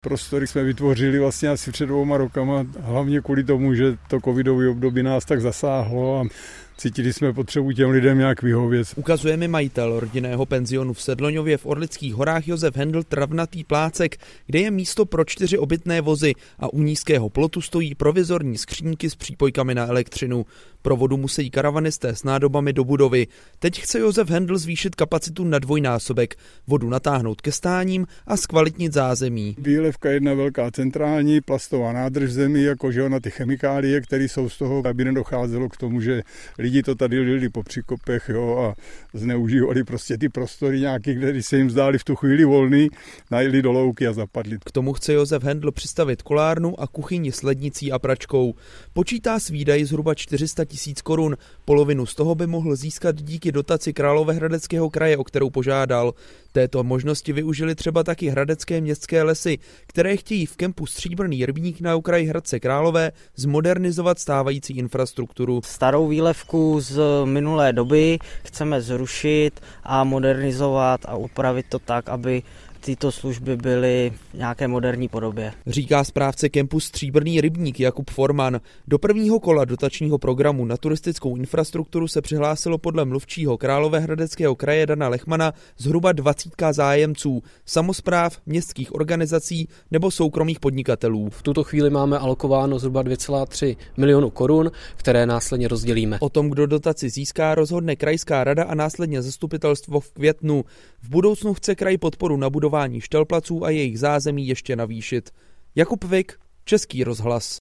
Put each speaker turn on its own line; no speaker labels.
Prostory jsme vytvořili vlastně asi před dvouma rokama, hlavně kvůli tomu, že to covidové období nás tak zasáhlo a cítili jsme potřebu těm lidem nějak vyhovět.
Ukazuje mi majitel rodinného penzionu v Sedloňově v Orlických horách Josef Hendl travnatý plácek, kde je místo pro čtyři obytné vozy a u nízkého plotu stojí provizorní skřínky s přípojkami na elektřinu. Pro vodu musí karavanisté s nádobami do budovy. Teď chce Josef Hendl zvýšit kapacitu na dvojnásobek, vodu natáhnout ke stáním a zkvalitnit zázemí.
Bílevka je jedna velká centrální plastová nádrž zemi, jakože na ty chemikálie, které jsou z toho, aby nedocházelo k tomu, že lidi to tady lili po příkopech jo, a zneužívali prostě ty prostory nějaký, které se jim zdály v tu chvíli volný, najeli do louky a zapadli.
K tomu chce Josef Hendl přistavit kolárnu a kuchyni s lednicí a pračkou. Počítá s výdaji zhruba 400 tisíc korun. Polovinu z toho by mohl získat díky dotaci Královéhradeckého kraje, o kterou požádal. Této možnosti využili třeba taky Hradecké městské lesy, které chtějí v kempu Stříbrný rybník na okraji Hradce Králové zmodernizovat stávající infrastrukturu.
Starou výlevku z minulé doby chceme zrušit a modernizovat a upravit to tak, aby tyto služby byly v nějaké moderní podobě.
Říká správce kempu Stříbrný rybník Jakub Forman. Do prvního kola dotačního programu na turistickou infrastrukturu se přihlásilo podle mluvčího Královéhradeckého kraje Dana Lechmana zhruba 20 zájemců, samozpráv, městských organizací nebo soukromých podnikatelů.
V tuto chvíli máme alokováno zhruba 2,3 milionu korun, které následně rozdělíme.
O tom, kdo dotaci získá, rozhodne krajská rada a následně zastupitelstvo v květnu. V budoucnu chce kraj podporu na budování štelplaců a jejich zázemí ještě navýšit. Jakub Vik, Český rozhlas.